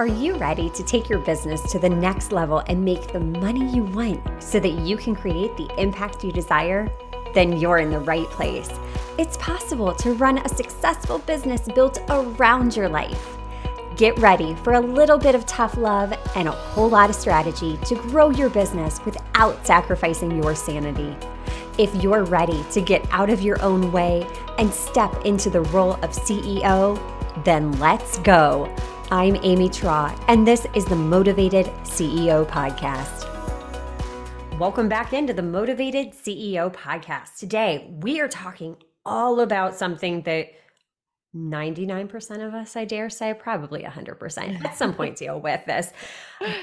Are you ready to take your business to the next level and make the money you want so that you can create the impact you desire? Then you're in the right place. It's possible to run a successful business built around your life. Get ready for a little bit of tough love and a whole lot of strategy to grow your business without sacrificing your sanity. If you're ready to get out of your own way and step into the role of CEO, then let's go. I'm Amy Traugh, and this is the Motivated CEO Podcast. Welcome back into the Motivated CEO Podcast. Today, we are talking all about something that 99% of us, I dare say, probably 100% at some point deal with this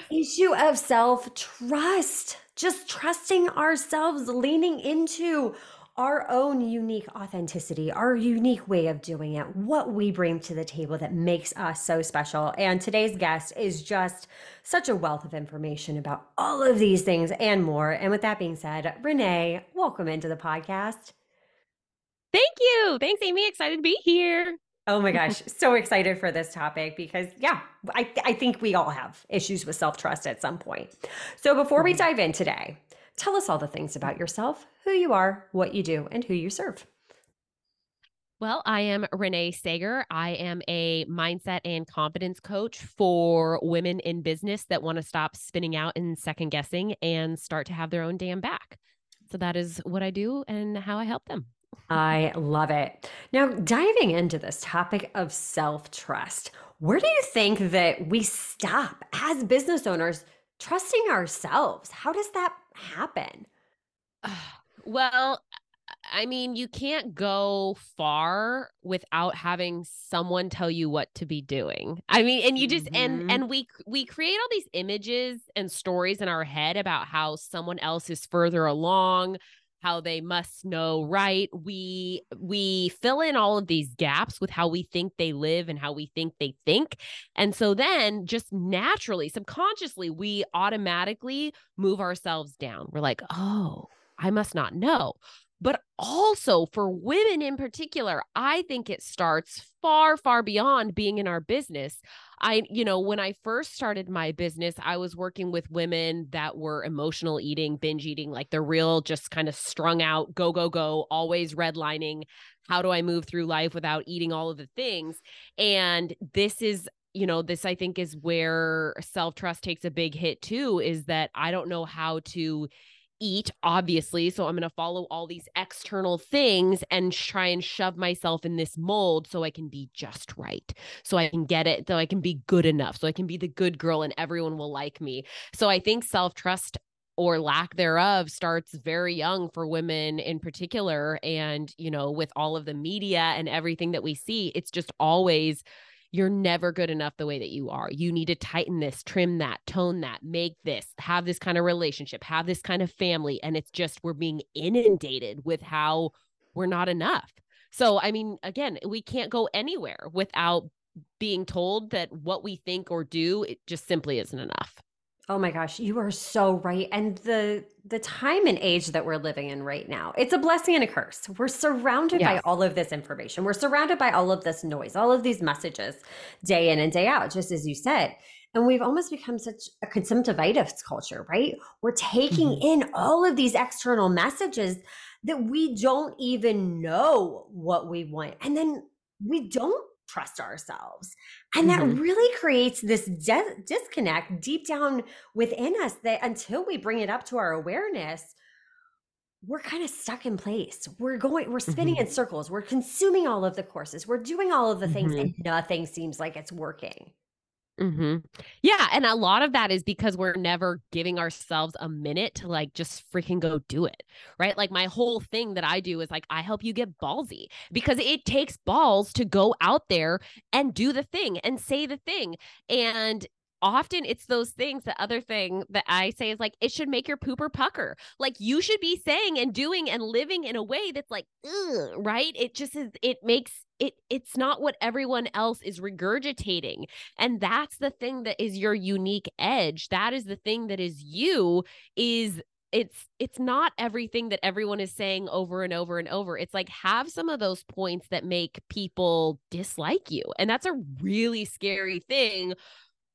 issue of self trust, just trusting ourselves, leaning into our own unique authenticity, our unique way of doing it, what we bring to the table that makes us so special. And today's guest is just such a wealth of information about all of these things and more. And with that being said, Renae, welcome into the podcast. Thank you. Thanks, Amy. Excited to be here. Oh my gosh, so excited for this topic because, yeah, I, I think we all have issues with self trust at some point. So, before we mm-hmm. dive in today, tell us all the things about yourself who you are, what you do, and who you serve. Well, I am Renae Sager. I am a mindset and confidence coach for women in business that want to stop spinning out and second guessing and start to have their own damn back. So that is what I do and how I help them. I love it. Now, diving into this topic of self trust, where do you think that we stop as business owners trusting ourselves? How does that happen? Well, I mean, you can't go far without having someone tell you what to be doing. I mean, and you just mm-hmm. and and we we create all these images and stories in our head about how someone else is further along, how they must know right. We we fill in all of these gaps with how we think they live and how we think they think. And so then just naturally, subconsciously, we automatically move ourselves down. We're like, "Oh, I must not know. But also for women in particular, I think it starts far, far beyond being in our business. I, you know, when I first started my business, I was working with women that were emotional eating, binge eating, like the real, just kind of strung out, go, go, go, always redlining. How do I move through life without eating all of the things? And this is you know, this I think is where self trust takes a big hit too, is that I don't know how to eat, obviously. So I'm going to follow all these external things and try and shove myself in this mold so I can be just right. So I can get it, so I can be good enough, so I can be the good girl and everyone will like me. So I think self trust or lack thereof starts very young for women in particular. And, you know, with all of the media and everything that we see, it's just always you're never good enough the way that you are. You need to tighten this, trim that, tone that, make this, have this kind of relationship, have this kind of family. And it's just we're being inundated with how we're not enough. So, I mean, again, we can't go anywhere without being told that what we think or do, it just simply isn't enough. Oh my gosh, you are so right. And the the time and age that we're living in right now, it's a blessing and a curse. We're surrounded yes. by all of this information. We're surrounded by all of this noise, all of these messages day in and day out, just as you said. And we've almost become such a consumptivitis culture, right? We're taking mm-hmm. in all of these external messages that we don't even know what we want. And then we don't trust ourselves. And mm-hmm. that really creates this de- disconnect deep down within us that until we bring it up to our awareness, we're kind of stuck in place. We're going, we're spinning mm-hmm. in circles. We're consuming all of the courses. We're doing all of the things, mm-hmm. and nothing seems like it's working. Mm-hmm. Yeah. And a lot of that is because we're never giving ourselves a minute to like just freaking go do it. Right. Like my whole thing that I do is like, I help you get ballsy because it takes balls to go out there and do the thing and say the thing. And often it's those things the other thing that i say is like it should make your pooper pucker like you should be saying and doing and living in a way that's like right it just is it makes it it's not what everyone else is regurgitating and that's the thing that is your unique edge. That is the thing that is you is it's it's not everything that everyone is saying over and over and over. It's like have some of those points that make people dislike you and that's a really scary thing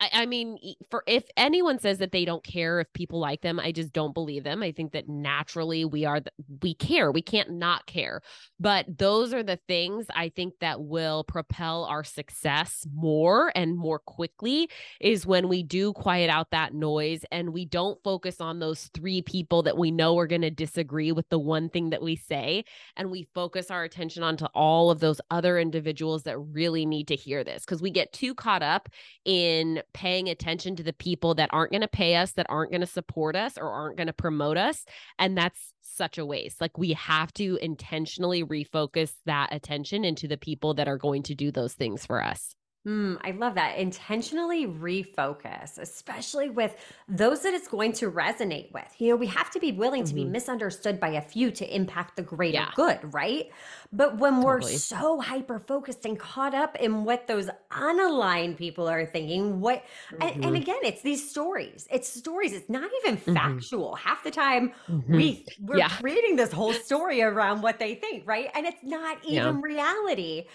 I, I mean, for if anyone says that they don't care if people like them, I just don't believe them. I think that naturally we are, we care. We can't not care. But those are the things I think that will propel our success more and more quickly is when we do quiet out that noise and we don't focus on those three people that we know are going to disagree with the one thing that we say. And we focus our attention onto all of those other individuals that really need to hear this because we get too caught up in paying attention to the people that aren't going to pay us, that aren't going to support us, or aren't going to promote us. And that's such a waste. Like we have to intentionally refocus that attention into the people that are going to do those things for us. Mm, I love that. Intentionally refocus, especially with those that it's going to resonate with. You know, we have to be willing to be mm-hmm. misunderstood by a few to impact the greater Yeah, good, right? But when we're so hyper focused and caught up in what those unaligned people are thinking, what, and, and hmm again, it's these stories. It's stories. It's not even hmm factual. Half the time, hmm we we're Yeah. creating this whole story around what they think, right? And it's not Yeah. even reality,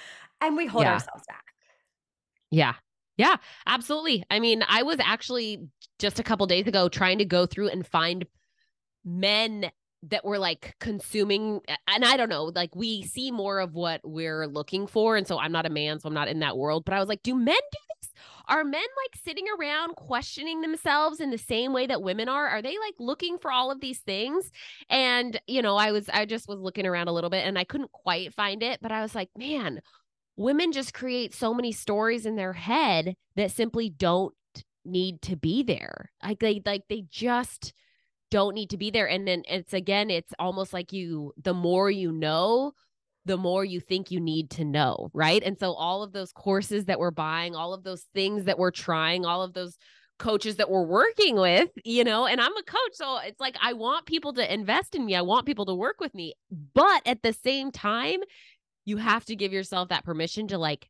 and we hold Yeah. ourselves back. Yeah. Yeah, absolutely. I mean, I was actually just a couple days ago trying to go through and find men that were like consuming and I don't know, like we see more of what we're looking for and so I'm not a man so I'm not in that world, but I was like, do men do this? Are men like sitting around questioning themselves in the same way that women are? Are they like looking for all of these things? And you know, I was I just was looking around a little bit and I couldn't quite find it, but I was like, man, women just create so many stories in their head that simply don't need to be there. Like they like they just don't need to be there. And then it's again, it's almost like you the more you know, the more you think you need to know, right? And so all of those courses that we're buying, all of those things that we're trying, all of those coaches that we're working with, you know, and I'm a coach. So it's like I want people to invest in me. I want people to work with me. But at the same time, you have to give yourself that permission to like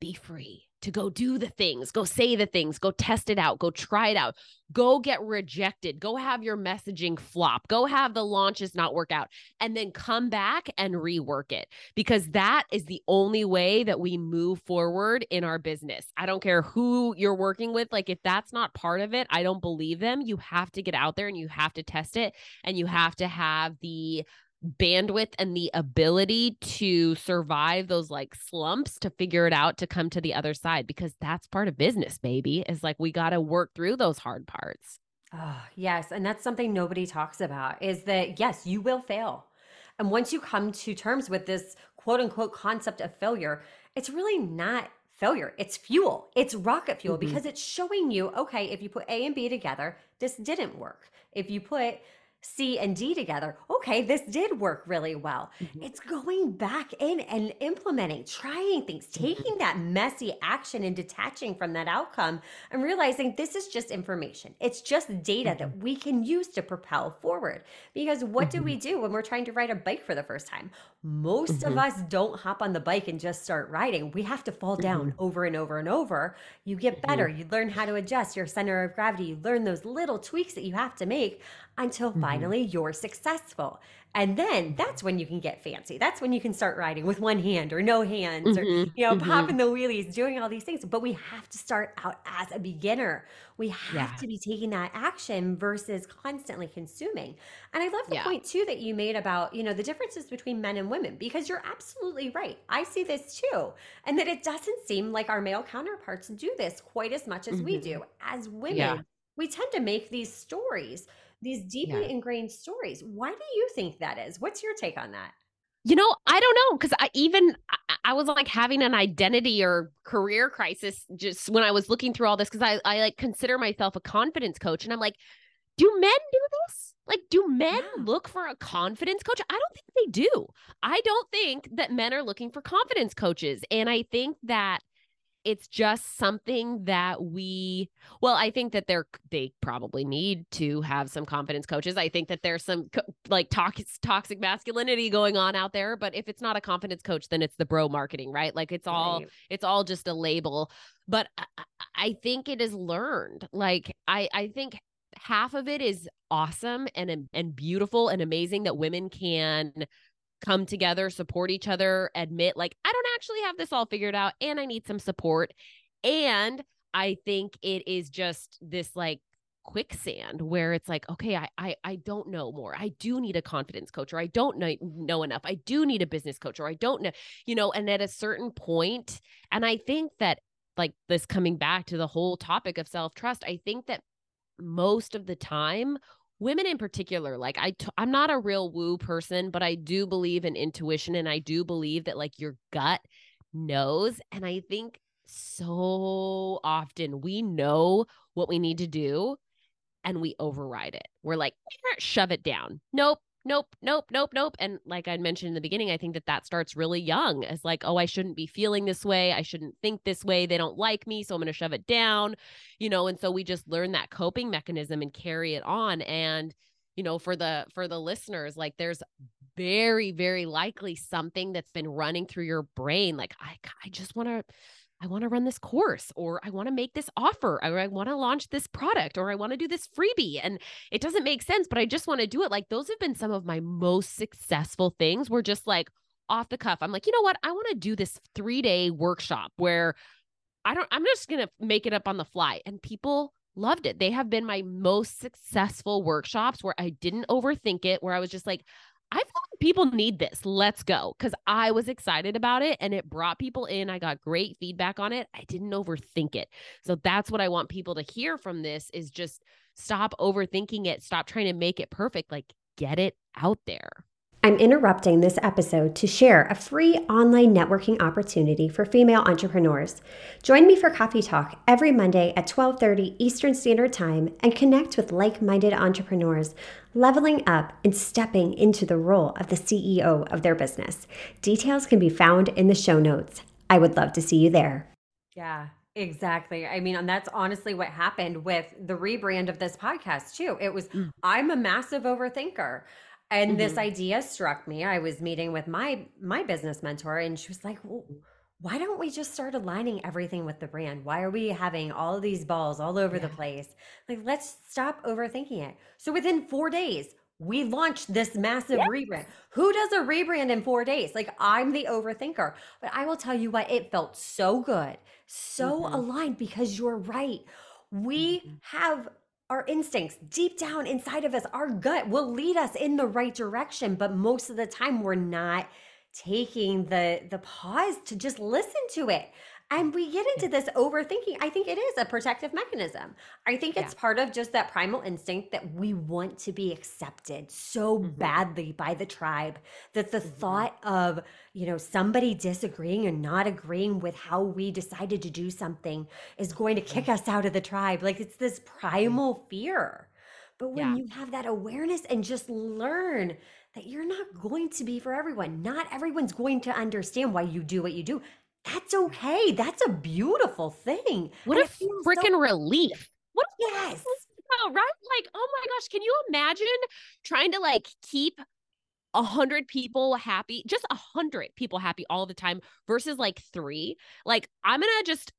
be free to go do the things, go say the things, go test it out, go try it out, go get rejected, go have your messaging flop, go have the launches not work out, and then come back and rework it because that is the only way that we move forward in our business. I don't care who you're working with. Like, if that's not part of it, I don't believe them. You have to get out there and you have to test it and you have to have the bandwidth and the ability to survive those like slumps to figure it out to come to the other side because that's part of business baby is like we got to work through those hard parts oh yes and that's something nobody talks about is that yes you will fail and once you come to terms with this quote unquote concept of failure it's really not failure it's fuel it's rocket fuel mm-hmm. because it's showing you okay if you put a and b together this didn't work if you put C and D together. Okay, this did work really well. Mm-hmm. It's going back in and implementing, trying things, mm-hmm. taking mm-hmm. that messy action and detaching from that outcome and realizing this is just information. It's just data mm-hmm. that we can use to propel forward. Because what do we mm-hmm. do when we're trying to ride a bike for the first time? Most of mm-hmm. us don't hop on the bike and just start riding. We have to fall down over and over and over. You get better. You learn how to adjust your center of gravity. You learn those little tweaks that you have to make until mm-hmm. finally you're successful. And then that's when you can get fancy. That's when you can start riding with one hand or no hands mm-hmm. or, you know, mm-hmm. popping the wheelies, doing all these things. But we have to start out as a beginner. We have yeah. to be taking that action versus constantly consuming. And I love the yeah. point too that you made about, you know, the differences between men and women, because you're absolutely right. I see this too. And that it doesn't seem like our male counterparts do this quite as much as we mm-hmm. do. As women, yeah. We tend to make these stories these deeply yeah. ingrained stories. Why do you think that is? What's your take on that? You know, I don't know because I even I, was like having an identity or career crisis just when I was looking through all this because I I like consider myself a confidence coach and I'm like, do men do this? Like, do men yeah. look for a confidence coach? I don't think they do. I don't think that men are looking for confidence coaches, and I think that it's just something that we well i think that they're they probably need to have some confidence coaches. I think that there's some like toxic toxic masculinity going on out there but if it's not a confidence coach then it's the bro marketing right? Like it's all right. it's all just a label. But I, I think it is learned. Like i i think half of it is awesome and and beautiful and amazing that women can come together, support each other, admit, like, I don't actually have this all figured out and I need some support. And I think it is just this like quicksand where it's like okay I, I i don't know more i do need a confidence coach or i don't know know enough i do need a business coach or i don't know you know and at a certain point and i think that like this coming back to the whole topic of self trust i think that most of the time women in particular like i t- i'm not a real woo person but i do believe in intuition and i do believe that like your gut knows and i think so often we know what we need to do and we override it. We're like shove it down. Nope nope, nope, nope, nope. And like I mentioned in the beginning, I think that that starts really young as like, oh, I shouldn't be feeling this way. I shouldn't think this way. They don't like me. So I'm going to shove it down, you know? And so we just learn that coping mechanism and carry it on. And, you know, for the, for the listeners, like there's very, very likely something that's been running through your brain. Like, I, I just want to, I want to run this course or I want to make this offer or I want to launch this product or I want to do this freebie. And it doesn't make sense, but I just want to do it. Like those have been some of my most successful things. We're just like off the cuff. I'm like, you know what? I want to do this three day workshop where I don't, I'm just going to make it up on the fly. And people loved it. They have been my most successful workshops where I didn't overthink it, where I was just like, I feel like people need this. Let's go. Cause I was excited about it and it brought people in. I got great feedback on it. I didn't overthink it. So that's what I want people to hear from this is just stop overthinking it. Stop trying to make it perfect. Like get it out there. I'm interrupting this episode to share a free online networking opportunity for female entrepreneurs. Join me for coffee talk every Monday at 12:30 Eastern Standard Time and connect with like-minded entrepreneurs leveling up and stepping into the role of the CEO of their business. Details can be found in the show notes. I would love to see you there. Yeah, Exactly. I mean, and that's honestly what happened with the rebrand of this podcast, too. It was, mm. I'm a massive overthinker and mm-hmm. this idea struck me i was meeting with my my business mentor and she was like well, why don't we just start aligning everything with the brand why are we having all these balls all over yeah. the place like let's stop overthinking it so within four days we launched this massive rebrand. Who does a rebrand in four days? Like, I'm the overthinker. But I will tell you what, it felt so good, so mm-hmm. aligned because you're right. We mm-hmm. have our instincts deep down inside of us, our gut will lead us in the right direction. But most of the time, we're not taking the the pause to just listen to it and we get into this overthinking. I think it is a protective mechanism. I think it's yeah. part of just that primal instinct that we want to be accepted so mm-hmm. badly by the tribe that the mm-hmm. thought of, you know, somebody disagreeing and not agreeing with how we decided to do something is going to kick us out of the tribe. Like it's this primal fear. But when yeah. you have that awareness and just learn that you're not going to be for everyone, not everyone's going to understand why you do what you do that's okay. That's a beautiful thing. What and a freaking so- relief. What yes. Right? Like, oh my gosh, can you imagine trying to like keep a hundred people happy, just a hundred people happy all the time versus like three? Like, I'm gonna just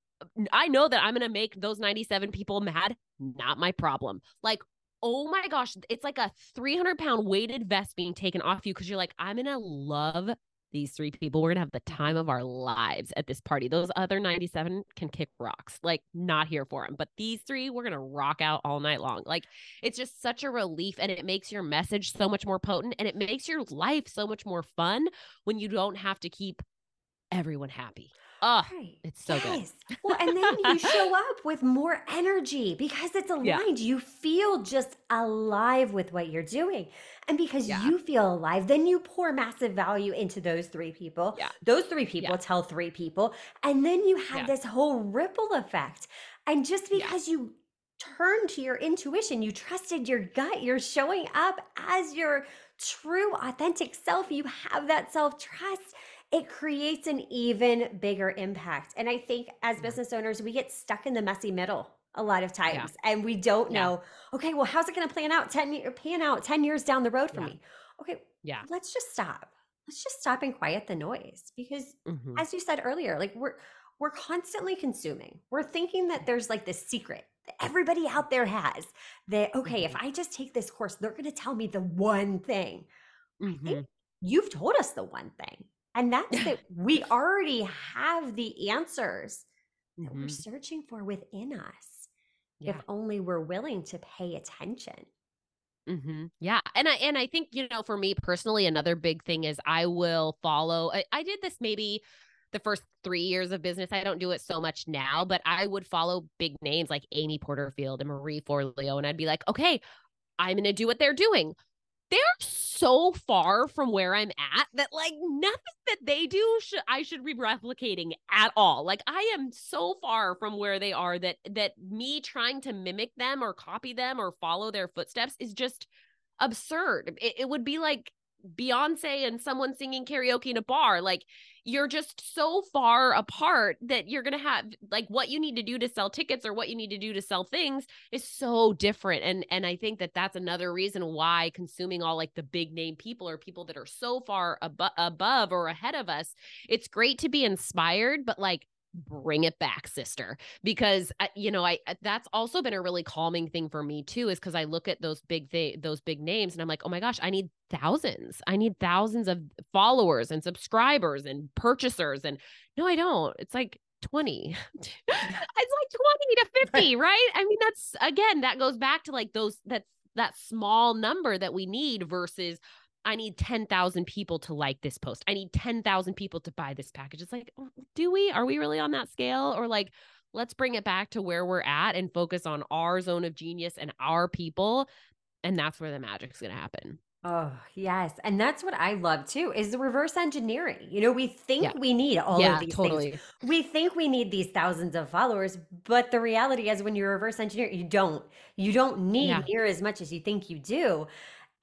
I know that I'm gonna make those 97 people mad. Not my problem. Like, oh my gosh, it's like a 300 pound weighted vest being taken off you because you're like, I'm gonna love these three people. We're going to have the time of our lives at this party. Those other 97 can kick rocks, like, not here for them. But these three, we're going to rock out all night long. Like, it's just such a relief and it makes your message so much more potent and it makes your life so much more fun when you don't have to keep everyone happy. Oh, right. it's so yes. good. well, and then you show up with more energy because it's aligned. Yeah. You feel just alive with what you're doing. And because yeah. you feel alive, then you pour massive value into those three people. Yeah. Those three people tell three people. And then you have this whole ripple effect. And just because you turn to your intuition, you trusted your gut, you're showing up as your true, authentic self, you have that self trust it creates an even bigger impact. And I think as business owners, we get stuck in the messy middle a lot of times yeah. and we don't know, okay, well, how's it going to plan out 10 pan out 10 years down the road for yeah. me? Okay, yeah. Let's just stop. Let's just stop and quiet the noise because mm-hmm. as you said earlier, like we're we're constantly consuming. We're thinking that there's like this secret that everybody out there has that okay, mm-hmm. if I just take this course, they're going to tell me the one thing. Mm-hmm. you've told us the one thing. And that's that we already have the answers mm-hmm. that we're mm-hmm. searching for within us. Yeah. If only we're willing to pay attention. Mm-hmm. Yeah, and I and I think you know for me personally, another big thing is I will follow. I, I did this maybe the first three years of business. I don't do it so much now, but I would follow big names like Amy Porterfield and Marie Forleo, and I'd be like, okay, I'm going to do what they're doing they're so far from where I'm at that like nothing that they do should I should be replicating at all. Like I am so far from where they are that that me trying to mimic them or copy them or follow their footsteps is just absurd. It, it would be like Beyonce and someone singing karaoke in a bar. Like you're just so far apart that you're going to have like what you need to do to sell tickets or what you need to do to sell things is so different. And and I think that that's another reason why consuming all like the big name people or people that are so far ab- above or ahead of us, it's great to be inspired, but like bring it back sister because uh, you know i uh, that's also been a really calming thing for me too is because i look at those big thing those big names and i'm like oh my gosh i need thousands. I need thousands of followers and subscribers and purchasers and no i don't. It's like 20 it's like 20 to 50 right? I mean that's again that goes back to like those that's that small number that we need versus I need 10,000 people to like this post. I need 10,000 people to buy this package. It's like, do we? Are we really on that scale? Or like, let's bring it back to where we're at and focus on our zone of genius and our people. And that's where the magic's going to happen. Oh, yes. And that's what I love too is the reverse engineering. You know, we think yeah. we need all yeah, of these totally. things. We think we need these thousands of followers, but the reality is when you reverse engineer, you don't. You don't need yeah. near as much as you think you do.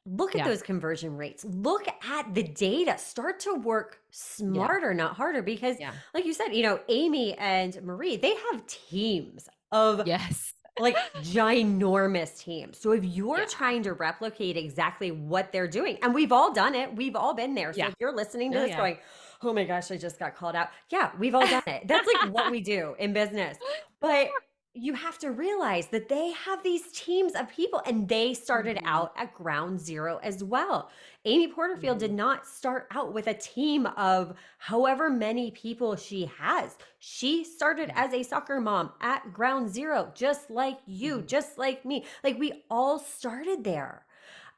Look at yeah. those conversion rates. Look at the data. Start to work smarter, yeah. not harder. Because, yeah. like you said, you know, Amy and Marie, they have teams of yes, like ginormous teams. So if you're trying to replicate exactly what they're doing, and we've all done it, we've all been there. So if you're listening to oh, this going, oh my gosh, I just got called out. Yeah, we've all done it. That's like what we do in business. But you have to realize that they have these teams of people and they started mm-hmm. out at ground zero as well. Amy Porterfield mm-hmm. did not start out with a team of however many people she has. She started mm-hmm. as a soccer mom at ground zero, just like you, mm-hmm. just like me. Like we all started there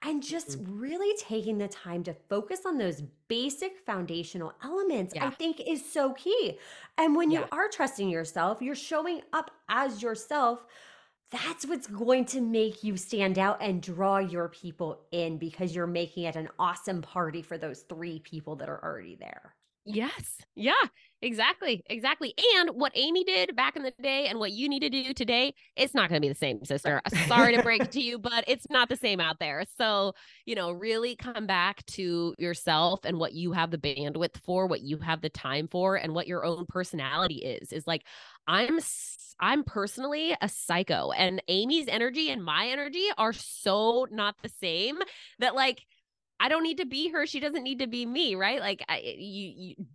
and just mm-hmm. really taking the time to focus on those basic foundational elements yeah. i think is so key and when you yeah. are trusting yourself you're showing up as yourself that's what's going to make you stand out and draw your people in because you're making it an awesome party for those three people that are already there Yes. Yeah, exactly. Exactly. And what Amy did back in the day and what you need to do today, it's not going to be the same, sister. Sorry to break it to you, but it's not the same out there. So, you know, really come back to yourself and what you have the bandwidth for, what you have the time for, and what your own personality is. Is like, I'm I'm personally a psycho and Amy's energy and my energy are so not the same that like I don't need to be her. She doesn't need to be me, right? Like I, eh, you, you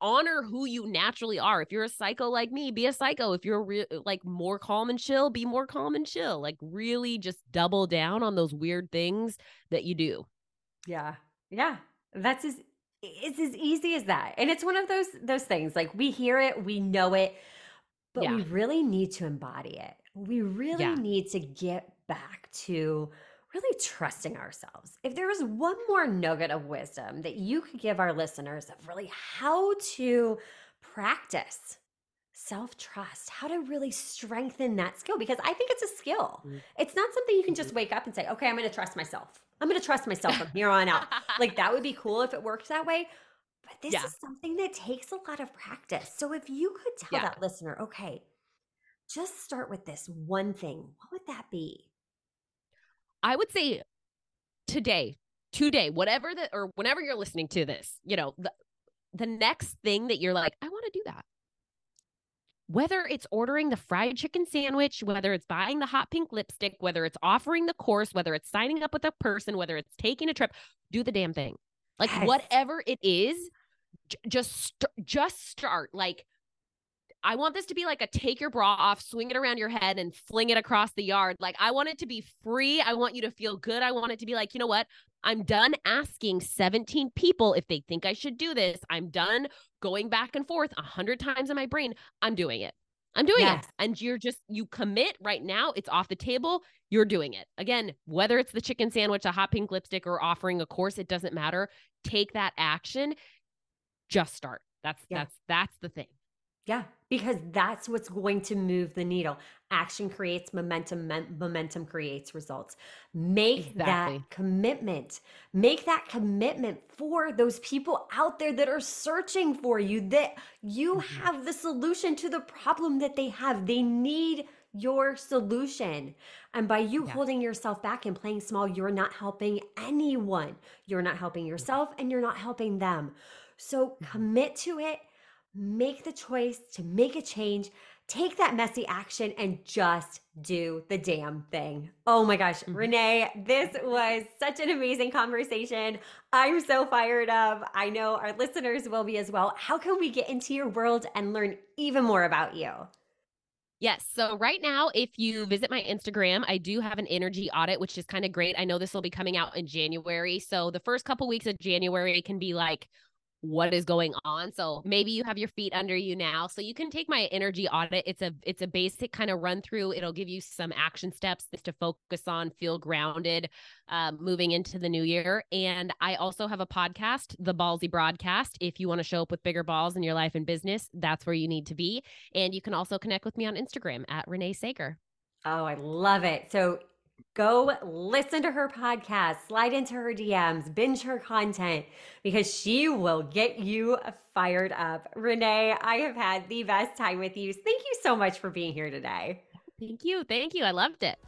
honor who you naturally are. If you're a psycho like me, be a psycho. If you're re- eh, like more calm and chill, be more calm and chill. Like really just double down on those weird things that you do. Yeah. Yeah. That's as it's as easy as that. And it's one of those those things like we hear it, we know it, but yeah. we really need to embody it. We really yeah. need to get back to really trusting ourselves. If there was one more nugget of wisdom that you could give our listeners of really how to practice self trust, how to really strengthen that skill, because I think it's a skill. Mm-hmm. It's not something you can just mm-hmm. wake up and say, okay, I'm going to trust myself. I'm going to trust myself from here on out. like that would be cool if it worked that way. But this yeah. is something that takes a lot of practice. So if you could tell yeah. that listener, okay, just start with this one thing, what would that be? I would say today, today, whatever that, or whenever you're listening to this, you know, the, the next thing that you're like, I want to do that. Whether it's ordering the fried chicken sandwich, whether it's buying the hot pink lipstick, whether it's offering the course, whether it's signing up with a person, whether it's taking a trip, do the damn thing. Like yes. whatever it is, j- just st- just start. Like I want this to be like a take your bra off, swing it around your head, and fling it across the yard. Like, I want it to be free. I want you to feel good. I want it to be like, you know what? I'm done asking 17 people if they think I should do this. I'm done going back and forth a hundred times in my brain. I'm doing it. I'm doing yes. it. And you're just, you commit right now. It's off the table. You're doing it. Again, whether it's the chicken sandwich, a hot pink lipstick, or offering a course, it doesn't matter. Take that action. Just start. That's, yeah. that's, that's the thing. Yeah, because that's what's going to move the needle. Action creates momentum, momentum creates results. Make exactly. that commitment. Make that commitment for those people out there that are searching for you, that you mm-hmm. have the solution to the problem that they have. They need your solution. And by you yeah. holding yourself back and playing small, you're not helping anyone. You're not helping yourself and you're not helping them. So mm-hmm. commit to it make the choice to make a change, take that messy action, and just do the damn thing. Oh my gosh, mm-hmm. Renae, this was such an amazing conversation. I'm so fired up. I know our listeners will be as well. How can we get into your world and learn even more about you? Yes. So right now, if you visit my Instagram, I do have an energy audit, which is kind of great. I know this will be coming out in January. So the first couple weeks of January can be like, what is going on so maybe you have your feet under you now so you can take my energy audit it's a it's a basic kind of run through it'll give you some action steps to focus on feel grounded um, moving into the new year and i also have a podcast the ballsy broadcast if you want to show up with bigger balls in your life and business that's where you need to be and you can also connect with me on instagram at renae sager Oh, I love it. So Go listen to her podcast, slide into her DMs, binge her content because she will get you fired up. Renae, I have had the best time with you. Thank you so much for being here today. Thank you. Thank you. I loved it.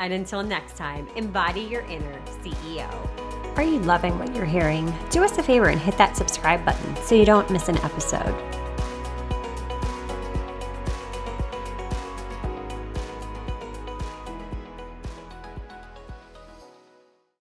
And until next time, embody your inner CEO. Are you loving what you're hearing? Do us a favor and hit that subscribe button so you don't miss an episode.